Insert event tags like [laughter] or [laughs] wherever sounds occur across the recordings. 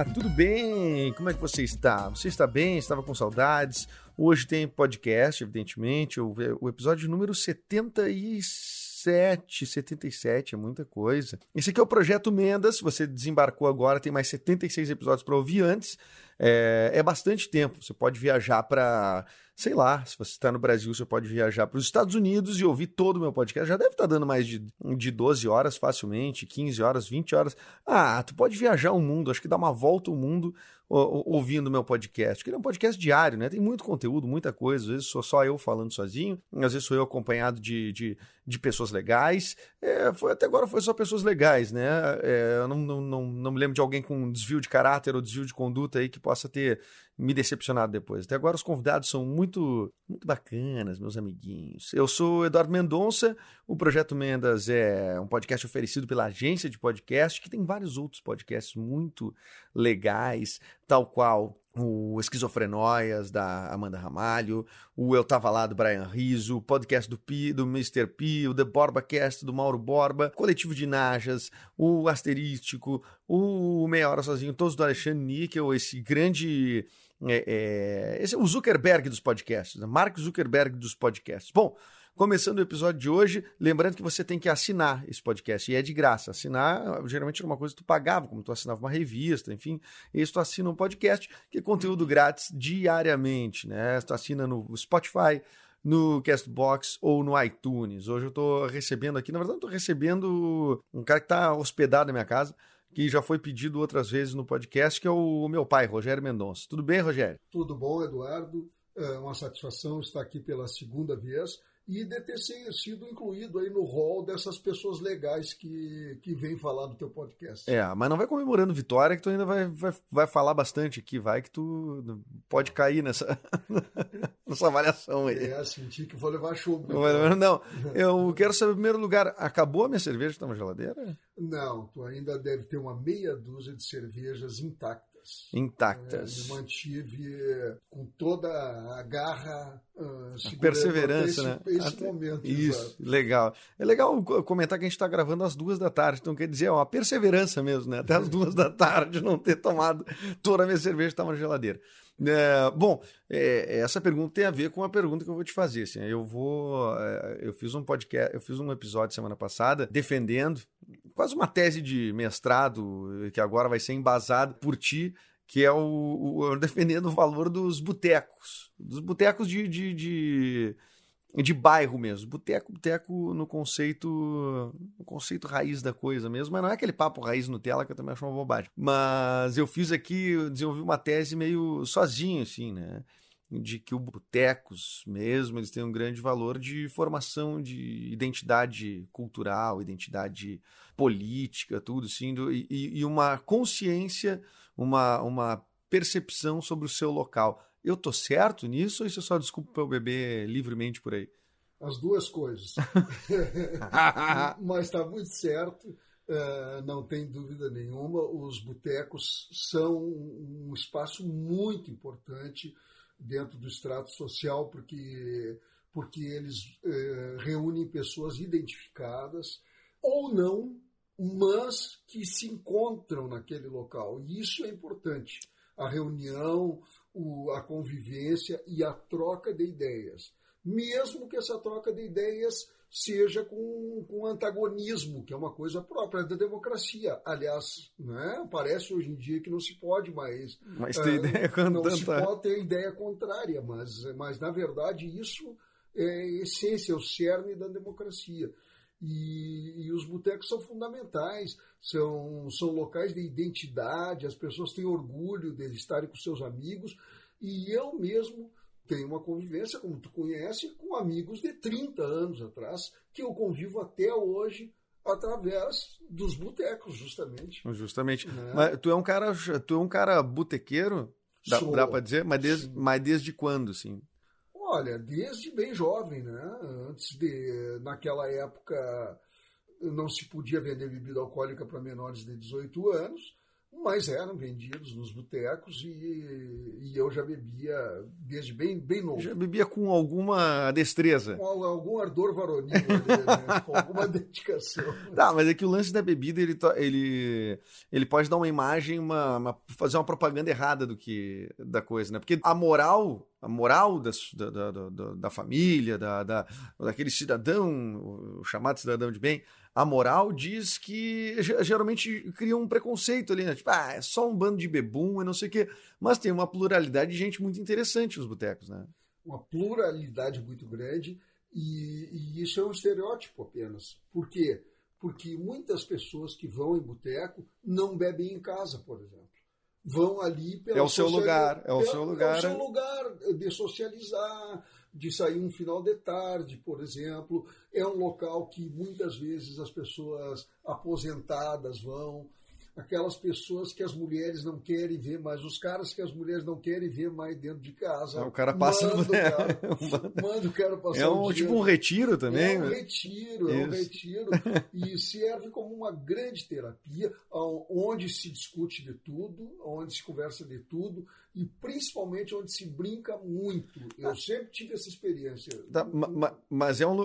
Olá, tudo bem? Como é que você está? Você está bem? Estava com saudades? Hoje tem podcast, evidentemente, o, o episódio número 77, 77, é muita coisa. Esse aqui é o Projeto Mendas, você desembarcou agora, tem mais 76 episódios para ouvir antes. É, é bastante tempo, você pode viajar para sei lá, se você está no Brasil, você pode viajar para os Estados Unidos e ouvir todo o meu podcast. Já deve estar tá dando mais de, de 12 horas facilmente, 15 horas, 20 horas. Ah, tu pode viajar o mundo, acho que dá uma volta ao mundo ouvindo meu podcast. Porque ele é um podcast diário, né? Tem muito conteúdo, muita coisa. Às vezes sou só eu falando sozinho, às vezes sou eu acompanhado de, de, de pessoas legais. É, foi, até agora foi só pessoas legais, né? É, eu não, não, não, não me lembro de alguém com desvio de caráter ou desvio de conduta aí que possa ter me decepcionado depois. Até agora os convidados são muito, muito bacanas, meus amiguinhos. Eu sou Eduardo Mendonça, o Projeto Mendas é um podcast oferecido pela agência de podcast, que tem vários outros podcasts muito legais, tal qual o Esquizofrenóias, da Amanda Ramalho, o Eu Tava Lá, do Brian Rizzo, o podcast do Pi, do Mr. P, o The Borba Cast, do Mauro Borba, Coletivo de Najas, o Asterístico, o Meia Hora Sozinho, todos do Alexandre Níquel, esse grande... É, é, esse é o Zuckerberg dos podcasts, né? Mark Zuckerberg dos podcasts. Bom, Começando o episódio de hoje, lembrando que você tem que assinar esse podcast, e é de graça. Assinar, geralmente era uma coisa que tu pagava, como tu assinava uma revista, enfim. Esse tu assina um podcast, que é conteúdo grátis diariamente, né? Tu assina no Spotify, no Castbox ou no iTunes. Hoje eu estou recebendo aqui, na verdade, tô recebendo um cara que está hospedado na minha casa, que já foi pedido outras vezes no podcast, que é o meu pai, Rogério Mendonça. Tudo bem, Rogério? Tudo bom, Eduardo. É uma satisfação estar aqui pela segunda vez e de ter sido incluído aí no rol dessas pessoas legais que, que vêm falar do teu podcast. É, mas não vai comemorando vitória que tu ainda vai, vai, vai falar bastante aqui, vai que tu pode cair nessa, [laughs] nessa avaliação aí. É, senti que vou levar chumbo. Não, não, eu quero saber, em primeiro lugar, acabou a minha cerveja que está na geladeira? Não, tu ainda deve ter uma meia dúzia de cervejas intactas intactas. É, me mantive com toda a garra, uh, a perseverança, esse, né? Esse Até... momento. Isso, exato. legal. É legal comentar que a gente está gravando às duas da tarde, então quer dizer, é uma perseverança mesmo, né? Até às duas da tarde não ter tomado toda a minha cerveja que estava na geladeira. É, bom, é, essa pergunta tem a ver com a pergunta que eu vou te fazer. Assim, eu vou, é, eu fiz um podcast, eu fiz um episódio semana passada defendendo quase uma tese de mestrado que agora vai ser embasado por ti, que é o, o defendendo o valor dos botecos, dos botecos de, de, de de bairro mesmo. Boteco, boteco no conceito, no conceito raiz da coisa mesmo, mas não é aquele papo raiz Nutella que eu também acho uma bobagem. Mas eu fiz aqui, eu desenvolvi uma tese meio sozinho, assim, né? De que os botecos mesmo, eles têm um grande valor de formação de identidade cultural, identidade política, tudo assim, e, e uma consciência, uma, uma percepção sobre o seu local. Eu tô certo nisso ou isso é só desculpa para eu beber livremente por aí? As duas coisas. [laughs] [laughs] Mas está muito certo, uh, não tem dúvida nenhuma. Os botecos são um espaço muito importante dentro do extrato social, porque, porque eles uh, reúnem pessoas identificadas ou não, mas que se encontram naquele local. E isso é importante. A reunião, o, a convivência e a troca de ideias. Mesmo que essa troca de ideias seja com, com antagonismo, que é uma coisa própria da democracia. Aliás, né, parece hoje em dia que não se pode mais. Mas tem é, ideia contrária. Não se pode ter ideia contrária, mas, mas na verdade isso é a essência, é o cerne da democracia. E, e, os botecos são fundamentais, são, são locais de identidade, as pessoas têm orgulho de estarem com seus amigos. E eu mesmo tenho uma convivência, como tu conhece, com amigos de 30 anos atrás, que eu convivo até hoje através dos botecos, justamente. Justamente. Né? Mas tu é um cara, tu é um cara botequeiro? Dá, Sou, dá para dizer? Mas desde, mas desde quando, sim? Olha, desde bem jovem, né? Antes de, naquela época, não se podia vender bebida alcoólica para menores de 18 anos mas eram vendidos nos botecos e, e, eu já bebia desde bem, bem novo. Já bebia com alguma destreza. Com algum ardor varonil, né? [laughs] com alguma dedicação. Tá, mas é que o lance da bebida, ele, ele, ele pode dar uma imagem, uma, uma, fazer uma propaganda errada do que da coisa, né? Porque a moral a moral da, da, da, da família, da, da, daquele cidadão, o chamado cidadão de bem, a moral diz que geralmente cria um preconceito ali, né? Tipo, ah, é só um bando de bebum e não sei o quê. Mas tem uma pluralidade de gente muito interessante nos botecos, né? Uma pluralidade muito grande e, e isso é um estereótipo apenas. Por quê? Porque muitas pessoas que vão em boteco não bebem em casa, por exemplo vão ali pela é o seu lugar é o seu lugar é o seu lugar de socializar de sair um final de tarde por exemplo. É um local que muitas vezes as pessoas aposentadas vão aquelas pessoas que as mulheres não querem ver mais, os caras que as mulheres não querem ver mais dentro de casa. O cara passa manda, no... [laughs] cara, [laughs] manda o cara passar É um, um tipo um retiro também. É um retiro, Isso. é um retiro. [laughs] e serve como uma grande terapia, onde se discute de tudo, onde se conversa de tudo, e principalmente onde se brinca muito. Eu ah. sempre tive essa experiência. Tá, ma, mas é um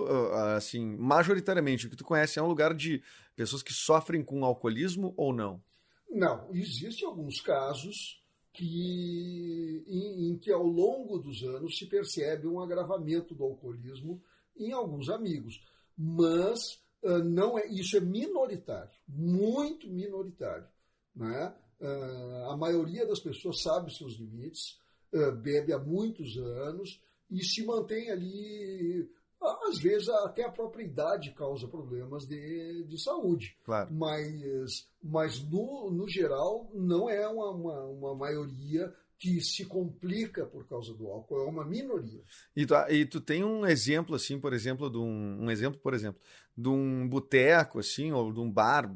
assim, majoritariamente o que tu conhece é um lugar de pessoas que sofrem com alcoolismo ou não? Não, existem alguns casos que em, em, que ao longo dos anos se percebe um agravamento do alcoolismo em alguns amigos, mas uh, não é isso é minoritário, muito minoritário, né? Uh, a maioria das pessoas sabe seus limites, uh, bebe há muitos anos e se mantém ali. Às vezes até a própria idade causa problemas de, de saúde. Claro. Mas, mas no, no geral, não é uma, uma, uma maioria que se complica por causa do álcool, é uma minoria. E tu, e tu tem um exemplo, assim, por exemplo, de um, um exemplo, por exemplo, de um boteco, assim, ou de um bar,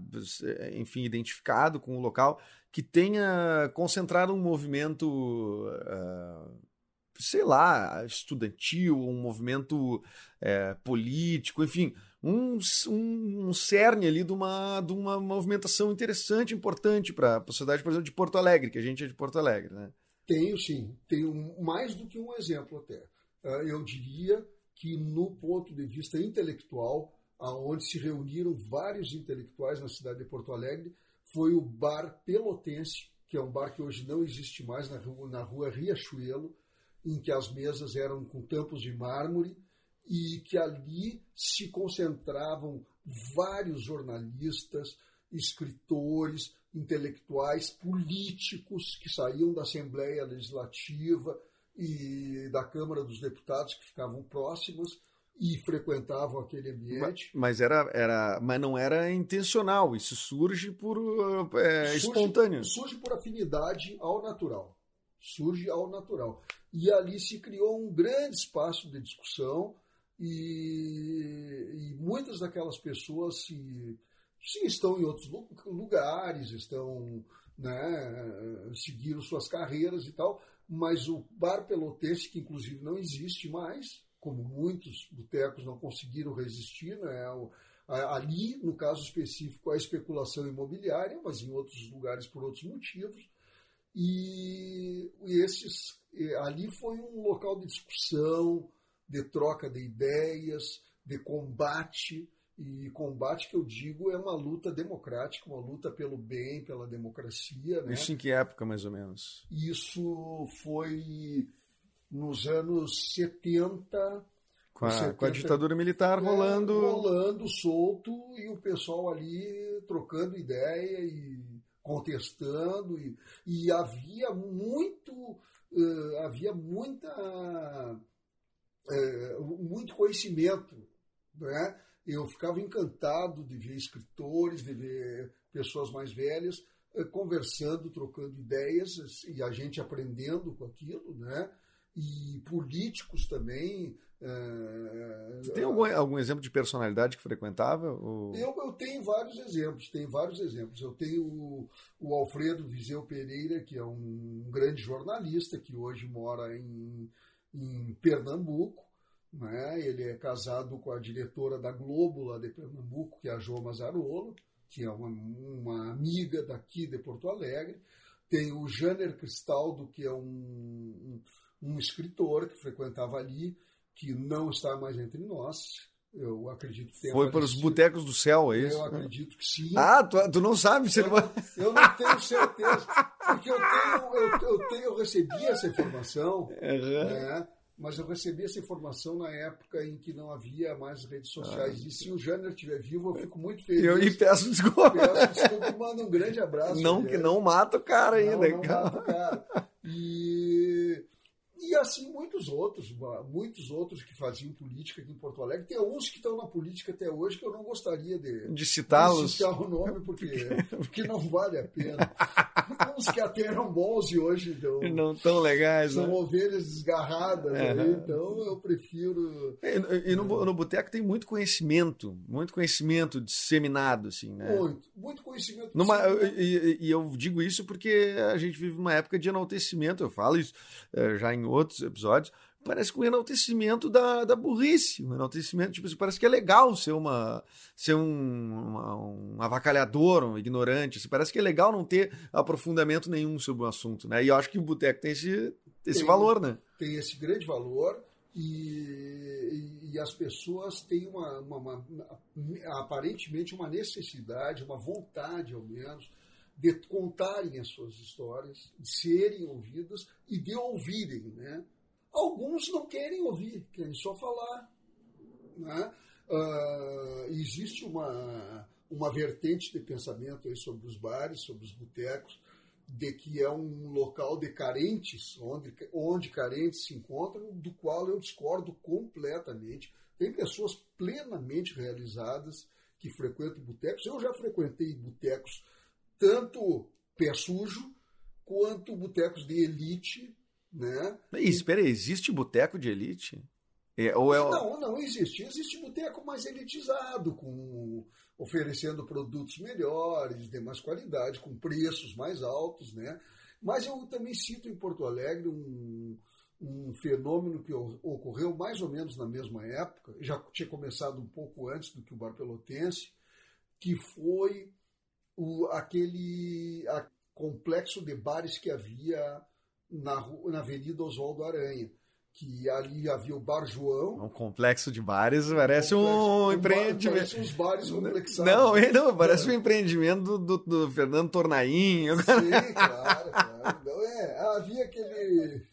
enfim, identificado com o local, que tenha concentrado um movimento, uh, sei lá, estudantil, um movimento uh, político, enfim, um, um, um, cerne ali de uma, de uma movimentação interessante, importante para a sociedade, por exemplo, de Porto Alegre, que a gente é de Porto Alegre, né? Tenho sim, tenho mais do que um exemplo até. Uh, eu diria que no ponto de vista intelectual, aonde se reuniram vários intelectuais na cidade de Porto Alegre, foi o Bar Pelotense, que é um bar que hoje não existe mais na rua, na rua Riachuelo, em que as mesas eram com tampos de mármore e que ali se concentravam vários jornalistas, escritores, intelectuais, políticos que saíam da Assembleia Legislativa e da Câmara dos Deputados que ficavam próximos e frequentavam aquele ambiente. Mas, mas, era, era, mas não era intencional, isso surge por é, surge, espontâneo. Surge por afinidade ao natural. Surge ao natural. E ali se criou um grande espaço de discussão e, e muitas daquelas pessoas se, se estão em outros lugares, estão né, seguiram suas carreiras e tal, mas o bar pelotense, que inclusive não existe mais, como muitos botecos não conseguiram resistir, né? ali, no caso específico, a especulação imobiliária, mas em outros lugares por outros motivos. E, esses, ali foi um local de discussão, de troca de ideias, de combate. E combate que eu digo é uma luta democrática, uma luta pelo bem, pela democracia. Né? Isso em que época, mais ou menos? Isso foi nos anos 70. Com a, 70, com a ditadura militar é, rolando. Rolando solto e o pessoal ali trocando ideia e contestando. E, e havia muito. Uh, havia muita. Uh, muito conhecimento. Né? Eu ficava encantado de ver escritores, de ver pessoas mais velhas uh, conversando, trocando ideias e a gente aprendendo com aquilo, né? E políticos também. Você tem algum, algum exemplo de personalidade que frequentava? Ou... Eu, eu tenho vários exemplos, tenho vários exemplos. Eu tenho o, o Alfredo Viseu Pereira, que é um grande jornalista que hoje mora em, em Pernambuco. Né? Ele é casado com a diretora da Globo lá de Pernambuco, que é a Jo Mazarolo, que é uma, uma amiga daqui de Porto Alegre. Tem o Janer Cristaldo, que é um, um, um escritor que frequentava ali que não está mais entre nós. Eu acredito que Foi para os botecos do céu, é isso? Eu acredito que sim. Ah, tu, tu não sabe eu, vai. Eu não tenho certeza. Porque eu tenho, eu, eu, tenho, eu recebi essa informação, uhum. né? mas eu recebi essa informação na época em que não havia mais redes sociais. Ah, e se o Jânio estiver vivo, eu fico muito feliz. Eu lhe peço desculpa. Peço desculpa e mando um grande abraço. Não, que não mata o cara ainda. Não, não mata o cara. E e assim muitos outros, muitos outros que faziam política aqui em Porto Alegre. Tem uns que estão na política até hoje que eu não gostaria de, de citá-los. De citar o nome, porque, [laughs] porque não vale a pena. [laughs] uns que até eram bons e hoje não, não tão legais. São né? ovelhas desgarradas, é. né? então eu prefiro. E, e no, no boteco tem muito conhecimento, muito conhecimento disseminado, assim, né? Muito, muito conhecimento. Numa, e, e, eu digo isso porque a gente vive uma época de enaltecimento, eu falo isso eh, já em outros episódios, parece que um enaltecimento da, da burrice, um enaltecimento, tipo, parece que é legal ser uma ser um, uma, um avacalhador, um ignorante, assim, parece que é legal não ter aprofundamento nenhum sobre o assunto, né? E eu acho que o boteco tem esse, esse tem, valor, né? Tem esse grande valor e, e, e as pessoas têm uma, uma, uma, aparentemente uma necessidade, uma vontade, ao menos, de contarem as suas histórias, de serem ouvidas e de ouvirem. Né? Alguns não querem ouvir, querem só falar. Né? Uh, existe uma, uma vertente de pensamento aí sobre os bares, sobre os botecos, de que é um local de carentes, onde, onde carentes se encontram, do qual eu discordo completamente. Tem pessoas plenamente realizadas que frequentam botecos. Eu já frequentei botecos tanto pé sujo quanto botecos de elite, né? espera aí, existe boteco de elite? É, ou é... Não, não existe. Existe boteco mais elitizado, com oferecendo produtos melhores, de mais qualidade, com preços mais altos, né? Mas eu também cito em Porto Alegre um, um fenômeno que ocorreu mais ou menos na mesma época, já tinha começado um pouco antes do que o Bar Pelotense, que foi o, aquele a, complexo de bares que havia na, na Avenida Oswaldo Aranha. Que ali havia o Bar João. Um complexo de bares, parece um, um empreendimento. Parece uns bares complexados. Não, não parece um empreendimento do, do, do Fernando Tornainho. Sim, claro, claro. Havia aquele.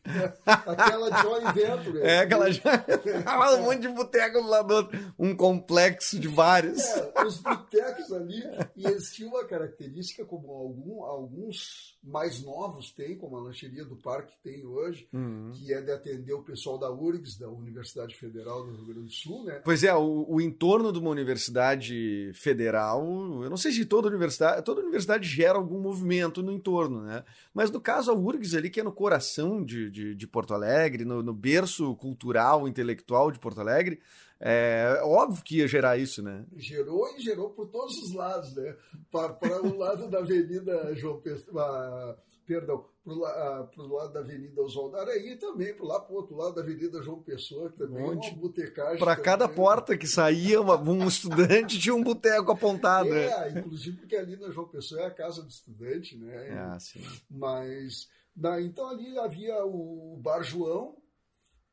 aquela joint venture. É, aquela [laughs] um monte de boteco lado do outro. Um complexo de bares. É, os botecos ali. E eles tinham uma característica, como algum, alguns mais novos têm, como a lancheria do parque tem hoje, uhum. que é de atender o pessoal da URGS, da Universidade Federal do Rio Grande do Sul, né? Pois é, o, o entorno de uma universidade federal, eu não sei se toda universidade, toda universidade gera algum movimento no entorno, né? Mas no caso a URGS ali, que é no coração de, de, de Porto Alegre, no, no berço cultural, intelectual de Porto Alegre, é óbvio que ia gerar isso, né? Gerou e gerou por todos os lados, né? Para, o lado da Avenida João Pessoa, perdão, para o lado da Avenida Oswaldo e também para lá para o outro lado da Avenida João Pessoa, que também Onde? é uma botecagem. Para cada porta que saía uma, um estudante [laughs] tinha um boteco apontado. É, né? inclusive porque ali na João Pessoa é a casa do estudante, né? É, sim. Mas, na, então ali havia o Bar João,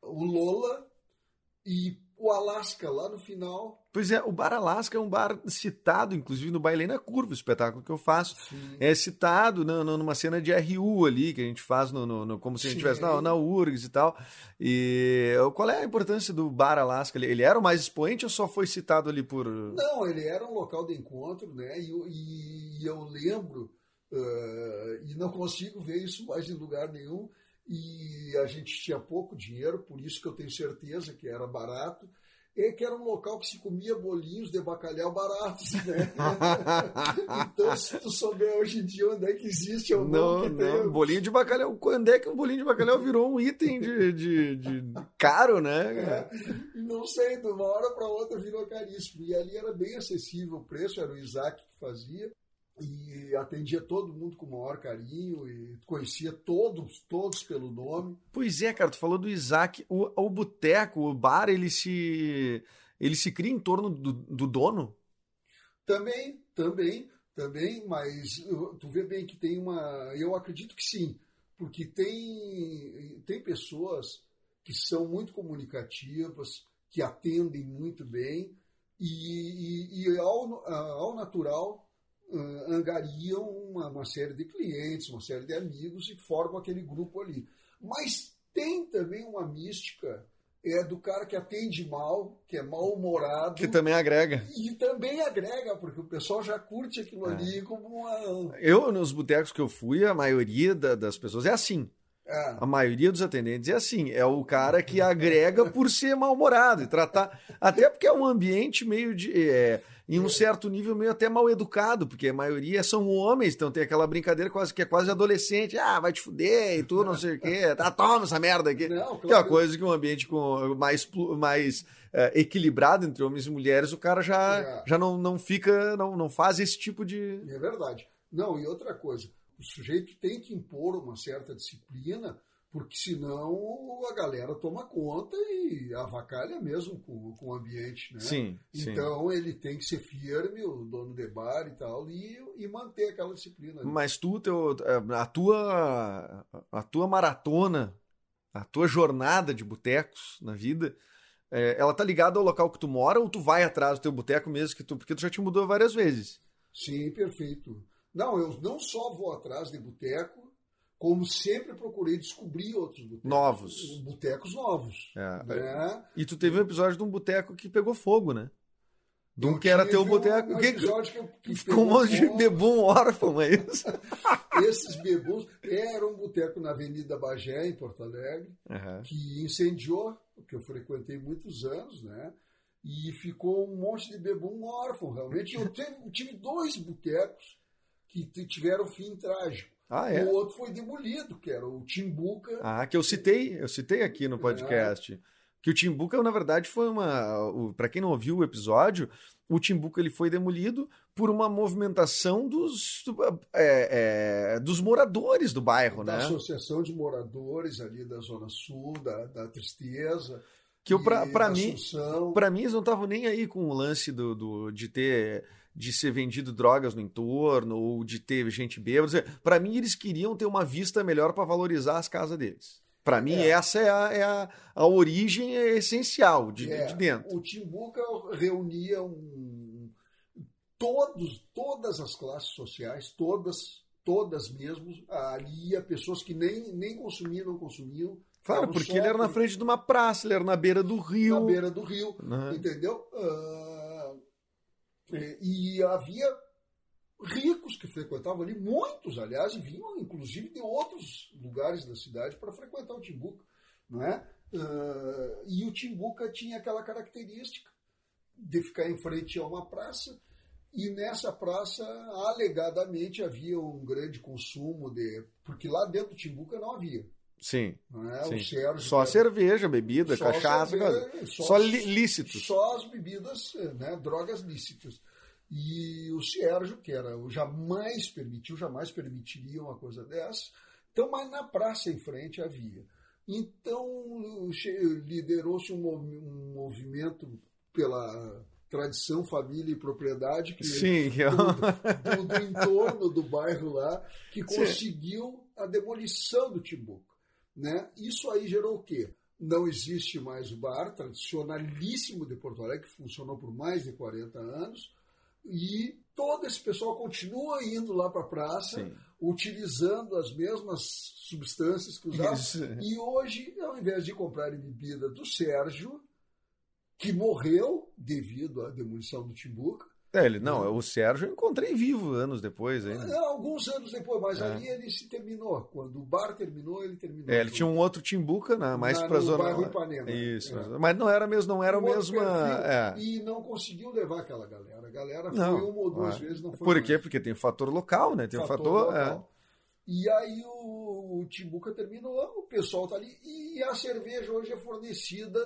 o Lola e o Alasca lá no final. Pois é, o Bar Alasca é um bar citado, inclusive, no Bailei na Curva, o espetáculo que eu faço. Sim. É citado no, no, numa cena de RU ali, que a gente faz no, no como se a gente estivesse na, na URGS e tal. E qual é a importância do Bar Alasca? Ele, ele era o mais expoente ou só foi citado ali por. Não, ele era um local de encontro, né? E, e eu lembro, uh, e não consigo ver isso mais em lugar nenhum e a gente tinha pouco dinheiro, por isso que eu tenho certeza que era barato. é que era um local que se comia bolinhos de bacalhau baratos, né? [laughs] então, se tu souber hoje em dia onde é que existe ou não, Não, não. tem... Bolinho de bacalhau. Quando é que o bolinho de bacalhau virou um item de, de, de caro, né? É, não sei, de uma hora para outra virou caríssimo. E ali era bem acessível o preço, era o Isaac que fazia. E atendia todo mundo com o maior carinho e conhecia todos, todos pelo nome. Pois é, cara, tu falou do Isaac. O, o boteco, o bar, ele se, ele se cria em torno do, do dono? Também, também, também, mas uh, tu vê bem que tem uma. Eu acredito que sim, porque tem, tem pessoas que são muito comunicativas, que atendem muito bem, e, e, e ao, ao natural uh, angariam uma, uma série de clientes, uma série de amigos e formam aquele grupo ali. Mas tem também uma mística é do cara que atende mal, que é mal-humorado. Que também agrega. E também agrega, porque o pessoal já curte aquilo É. ali como uma. Eu, nos botecos que eu fui, a maioria da- das pessoas é assim. É, A maioria dos atendentes é assim. É o cara que agrega por ser mal-humorado e tratar. Até porque é um ambiente meio de. é, em um certo nível, meio até mal educado, porque a maioria são homens, então tem aquela brincadeira quase que é quase adolescente. Ah, vai te fuder e tu, não sei o quê. [laughs] Tá, toma essa merda aqui. Não, Que é uma claro. coisa que um ambiente com mais, mais é, equilibrado entre homens e mulheres, o cara já, É. já não, não fica, não, não faz esse tipo de. É verdade. Não, e outra coisa, o sujeito tem que impor uma certa disciplina, porque senão a galera toma conta e avacalha mesmo com, com o ambiente, né? Sim, sim. Então ele tem que ser firme, o dono de bar e tal, e, e manter aquela disciplina. ali. Mas tu, teu, a tua, a tua maratona, a tua jornada de botecos na vida, é, ela tá ligada ao local que tu mora ou tu vai atrás do teu boteco mesmo que tu, porque tu já te mudou várias vezes. Sim, perfeito. Não, eu não só vou atrás de boteco, como sempre procurei descobrir outros botecos. Novos. Botecos novos. É. Né? E tu teve um episódio de um boteco que pegou fogo, né? De um que era teu um- boteco. Um que que, que ficou um monte de bebum órfão, é isso? [laughs] Esses bebuns era um boteco na Avenida Bagé, em Porto Alegre, Aham. que incendiou, que eu frequentei muitos anos, né? E ficou um monte de bebum órfão, realmente. Eu tive, eu tive dois botecos que tiveram fim trágico. Ah, é? O outro foi demolido, que era o Timbuca. Ah, que eu citei, eu citei aqui no podcast. Que o Timbuca, na verdade, foi uma. Para quem não ouviu o episódio, o Timbuca ele foi demolido por uma movimentação dos, é, é, dos moradores do bairro, da né? Associação de Moradores ali da Zona Sul, da, da Tristeza. Que eu, da mim. Pra mim, eles não estavam nem aí com o lance do, do- de ter de ser vendido drogas no entorno ou de ter gente bêbada. Para mim, eles queriam ter uma vista melhor para valorizar as casas deles. Para mim, É. essa é a, é a, a origem essencial de, É, de dentro. O Timbuca reunia um, todos, todas as classes sociais, todas, todas mesmo. Ali pessoas que nem, nem consumiam, não consumiam. Claro, porque ele era na frente de uma praça, ele era na beira do rio. na beira do rio, né? entendeu? Ah, e, e havia ricos que frequentavam ali, muitos, aliás, e vinham inclusive de outros lugares da cidade para frequentar o Timbuca, não é? Ah, e o Timbuca tinha aquela característica de ficar em frente a uma praça e nessa praça alegadamente havia um grande consumo de porque lá dentro do Timbuca não havia, Sim, não é? sim. Só que- cerveja, bebida, só cachaça, cerveja, só- só lícitos. só as bebidas, né, drogas lícitas. E o Sérgio, que era o jamais permitiu, jamais permitiria uma coisa dessa. Então, mas na praça em frente havia. Então, liderou-se um, movi- movimento pela tradição, família e propriedade que Sim, que é do, do- do entorno do bairro lá, que Sim. conseguiu a demolição do Timbuco. Né? Isso aí gerou o quê? Não existe mais o bar tradicionalíssimo de Porto Alegre, que funcionou por mais de 40 anos, e todo esse pessoal continua indo lá para a praça, Sim. utilizando as mesmas substâncias que usavam. Isso. E hoje, ao invés de comprarem bebida do Sérgio, que morreu devido à demolição do Timbuca, É, ele, não, o Sérgio eu encontrei vivo anos depois ainda. É, alguns anos depois, mas é. ali ele se terminou. Quando o bar terminou, ele terminou. É, ele tinha um outro Timbuca, né, mais para zona. Bairro Ipanema. Isso, é. mas não era mesmo, não era o mesmo. É. E não conseguiu levar aquela galera. A galera não, foi uma ou duas vezes, não foi. Por quê? Porque tem o fator local, né? Tem o fator. fator e aí o, o Timbuca terminou, o pessoal tá ali e a cerveja hoje é fornecida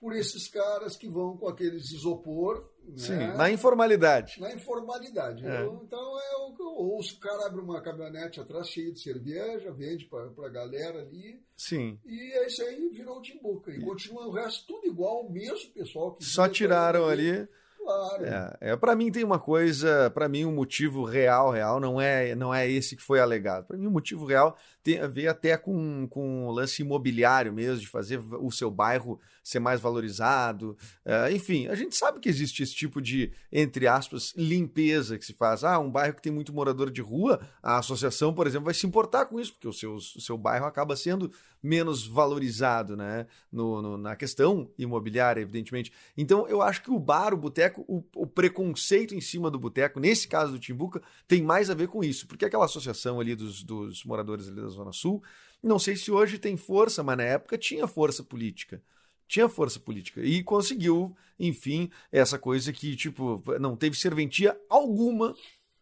por esses caras que vão com aqueles isopor. Sim, né? na informalidade. Na informalidade. É. Então, é o que eu ouço. O cara abre uma caminhonete atrás cheia de cerveja, vende para a galera ali. Sim. E é isso aí virou o Timbuca. E, e continua o resto tudo igual, o mesmo pessoal que. Só tiraram ali. Claro. É, é para mim tem uma coisa, para mim um motivo real, real não é não é esse que foi alegado. Para mim o um motivo real tem a ver até com, com o lance imobiliário mesmo, de fazer o seu bairro ser mais valorizado. Uh, enfim, a gente sabe que existe esse tipo de, entre aspas, limpeza que se faz. Ah, um bairro que tem muito morador de rua, a associação, por exemplo, vai se importar com isso, porque o seu, o seu bairro acaba sendo menos valorizado né? No, no, na questão imobiliária, evidentemente. Então, eu acho que o bar, o boteco, o, o preconceito em cima do boteco, nesse caso do Timbuca, tem mais a ver com isso, porque aquela associação ali dos, dos moradores ali da Zona Sul, não sei se hoje tem força, mas na época tinha força política. Tinha força política. E conseguiu, enfim, essa coisa que, tipo, não teve serventia alguma,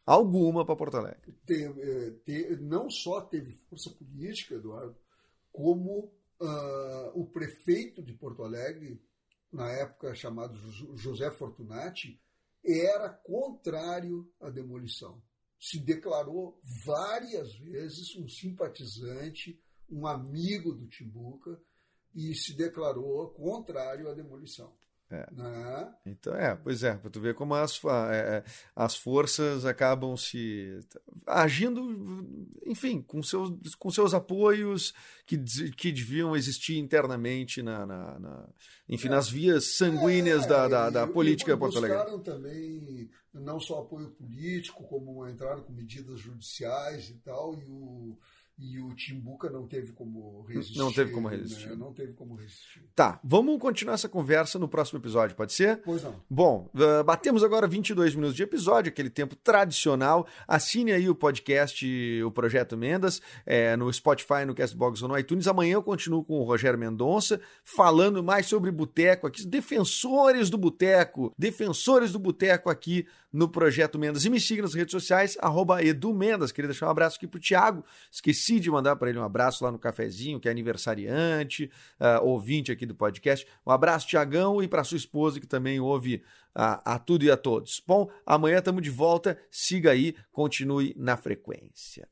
alguma para Porto Alegre. Tem, é, tem, não só teve força política, Eduardo, como uh, o prefeito de Porto Alegre, na época chamado José Fortunati, era contrário à demolição. Se declarou várias vezes um simpatizante, um amigo do Timbuca, e se declarou contrário à demolição. É. Né? Então, é, pois é, para tu ver como as, é, é, as forças acabam se agindo, enfim, com seus, com seus apoios que, que deviam existir internamente na, na, na enfim, é. nas vias sanguíneas da, da, da política porto alegre. também não só apoio político, como entraram com medidas judiciais e tal, e o e o Timbuca não teve como resistir. Não teve como resistir. Né? Não teve como resistir. Tá, vamos continuar essa conversa no próximo episódio, pode ser? Pois não. Bom, uh, batemos agora 22 minutos de episódio, aquele tempo tradicional. Assine aí o podcast, o Projeto Mendas, é, no Spotify, no Castbox ou no iTunes. Amanhã eu continuo com o Rogério Mendonça, falando mais sobre boteco aqui, defensores do boteco, defensores do boteco aqui no Projeto Mendas. E me siga nas redes sociais, arroba Edu Mendas. Queria deixar um abraço aqui pro Thiago. Esqueci de mandar para ele um abraço lá no cafezinho, que é aniversariante, uh, ouvinte aqui do podcast. Um abraço, Tiagão, e para sua esposa, que também ouve a, a tudo e a todos. Bom, amanhã estamos de volta. Siga aí, continue na frequência.